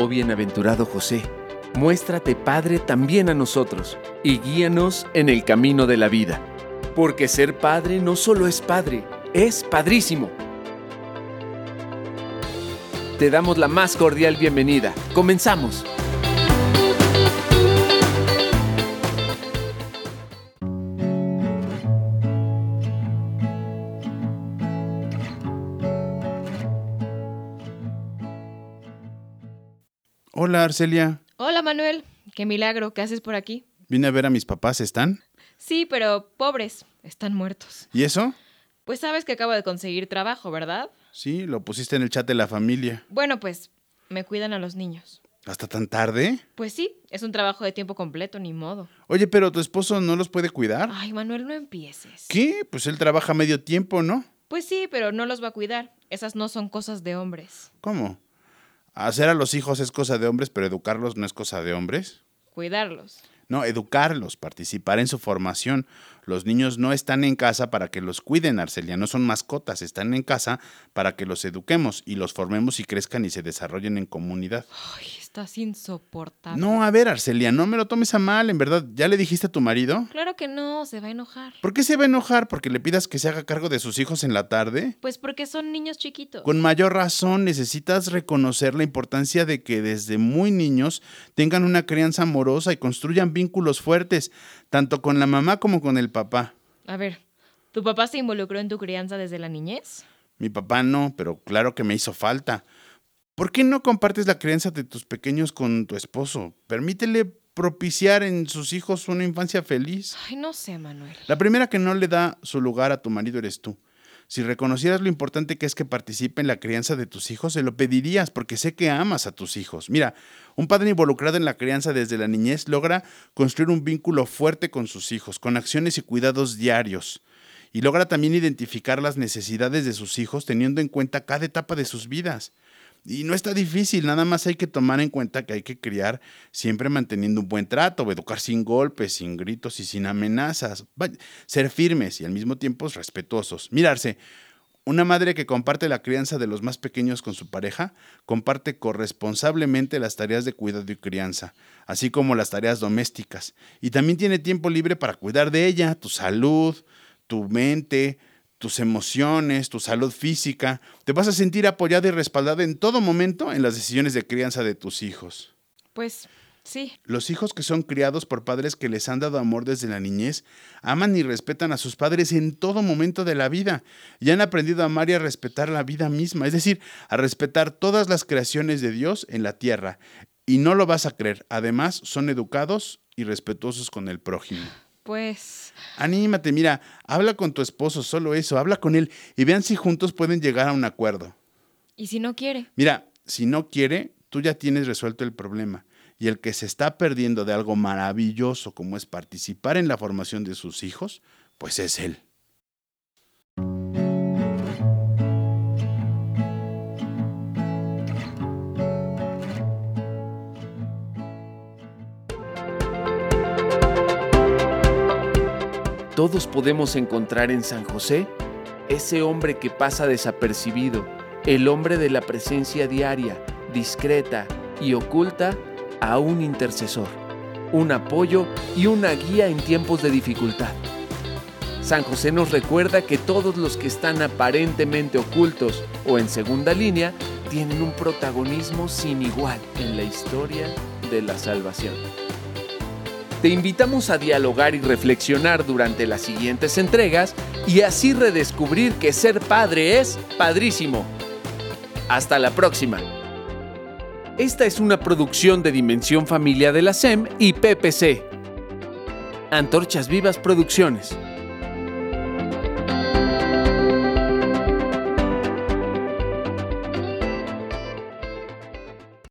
Oh bienaventurado José, muéstrate Padre también a nosotros y guíanos en el camino de la vida, porque ser Padre no solo es Padre, es Padrísimo. Te damos la más cordial bienvenida. Comenzamos. Hola, Arcelia. Hola, Manuel. Qué milagro. ¿Qué haces por aquí? Vine a ver a mis papás, ¿están? Sí, pero pobres. Están muertos. ¿Y eso? Pues sabes que acabo de conseguir trabajo, ¿verdad? Sí, lo pusiste en el chat de la familia. Bueno, pues me cuidan a los niños. ¿Hasta tan tarde? Pues sí, es un trabajo de tiempo completo, ni modo. Oye, pero tu esposo no los puede cuidar. Ay, Manuel, no empieces. ¿Qué? Pues él trabaja medio tiempo, ¿no? Pues sí, pero no los va a cuidar. Esas no son cosas de hombres. ¿Cómo? Hacer a los hijos es cosa de hombres, pero educarlos no es cosa de hombres. Cuidarlos. No, educarlos, participar en su formación. Los niños no están en casa para que los cuiden, Arcelia, no son mascotas, están en casa para que los eduquemos y los formemos y crezcan y se desarrollen en comunidad. Ay, estás insoportable. No, a ver, Arcelia, no me lo tomes a mal, en verdad. ¿Ya le dijiste a tu marido? Claro que no, se va a enojar. ¿Por qué se va a enojar? ¿Porque le pidas que se haga cargo de sus hijos en la tarde? Pues porque son niños chiquitos. Con mayor razón necesitas reconocer la importancia de que desde muy niños tengan una crianza amorosa y construyan vínculos fuertes, tanto con la mamá como con el papá. A ver, ¿tu papá se involucró en tu crianza desde la niñez? Mi papá no, pero claro que me hizo falta. ¿Por qué no compartes la crianza de tus pequeños con tu esposo? Permítele propiciar en sus hijos una infancia feliz. Ay, no sé, Manuel. La primera que no le da su lugar a tu marido eres tú. Si reconocieras lo importante que es que participe en la crianza de tus hijos, se lo pedirías porque sé que amas a tus hijos. Mira, un padre involucrado en la crianza desde la niñez logra construir un vínculo fuerte con sus hijos, con acciones y cuidados diarios. Y logra también identificar las necesidades de sus hijos teniendo en cuenta cada etapa de sus vidas. Y no está difícil, nada más hay que tomar en cuenta que hay que criar siempre manteniendo un buen trato, educar sin golpes, sin gritos y sin amenazas, ser firmes y al mismo tiempo respetuosos. Mirarse, una madre que comparte la crianza de los más pequeños con su pareja, comparte corresponsablemente las tareas de cuidado y crianza, así como las tareas domésticas, y también tiene tiempo libre para cuidar de ella, tu salud, tu mente, tus emociones, tu salud física. Te vas a sentir apoyada y respaldada en todo momento en las decisiones de crianza de tus hijos. Pues sí. Los hijos que son criados por padres que les han dado amor desde la niñez, aman y respetan a sus padres en todo momento de la vida y han aprendido a amar y a respetar la vida misma, es decir, a respetar todas las creaciones de Dios en la tierra. Y no lo vas a creer, además son educados y respetuosos con el prójimo. Pues... Anímate, mira, habla con tu esposo, solo eso, habla con él y vean si juntos pueden llegar a un acuerdo. ¿Y si no quiere? Mira, si no quiere, tú ya tienes resuelto el problema. Y el que se está perdiendo de algo maravilloso como es participar en la formación de sus hijos, pues es él. Todos podemos encontrar en San José ese hombre que pasa desapercibido, el hombre de la presencia diaria, discreta y oculta a un intercesor, un apoyo y una guía en tiempos de dificultad. San José nos recuerda que todos los que están aparentemente ocultos o en segunda línea tienen un protagonismo sin igual en la historia de la salvación. Te invitamos a dialogar y reflexionar durante las siguientes entregas y así redescubrir que ser padre es padrísimo. Hasta la próxima. Esta es una producción de Dimensión Familia de la SEM y PPC. Antorchas Vivas Producciones.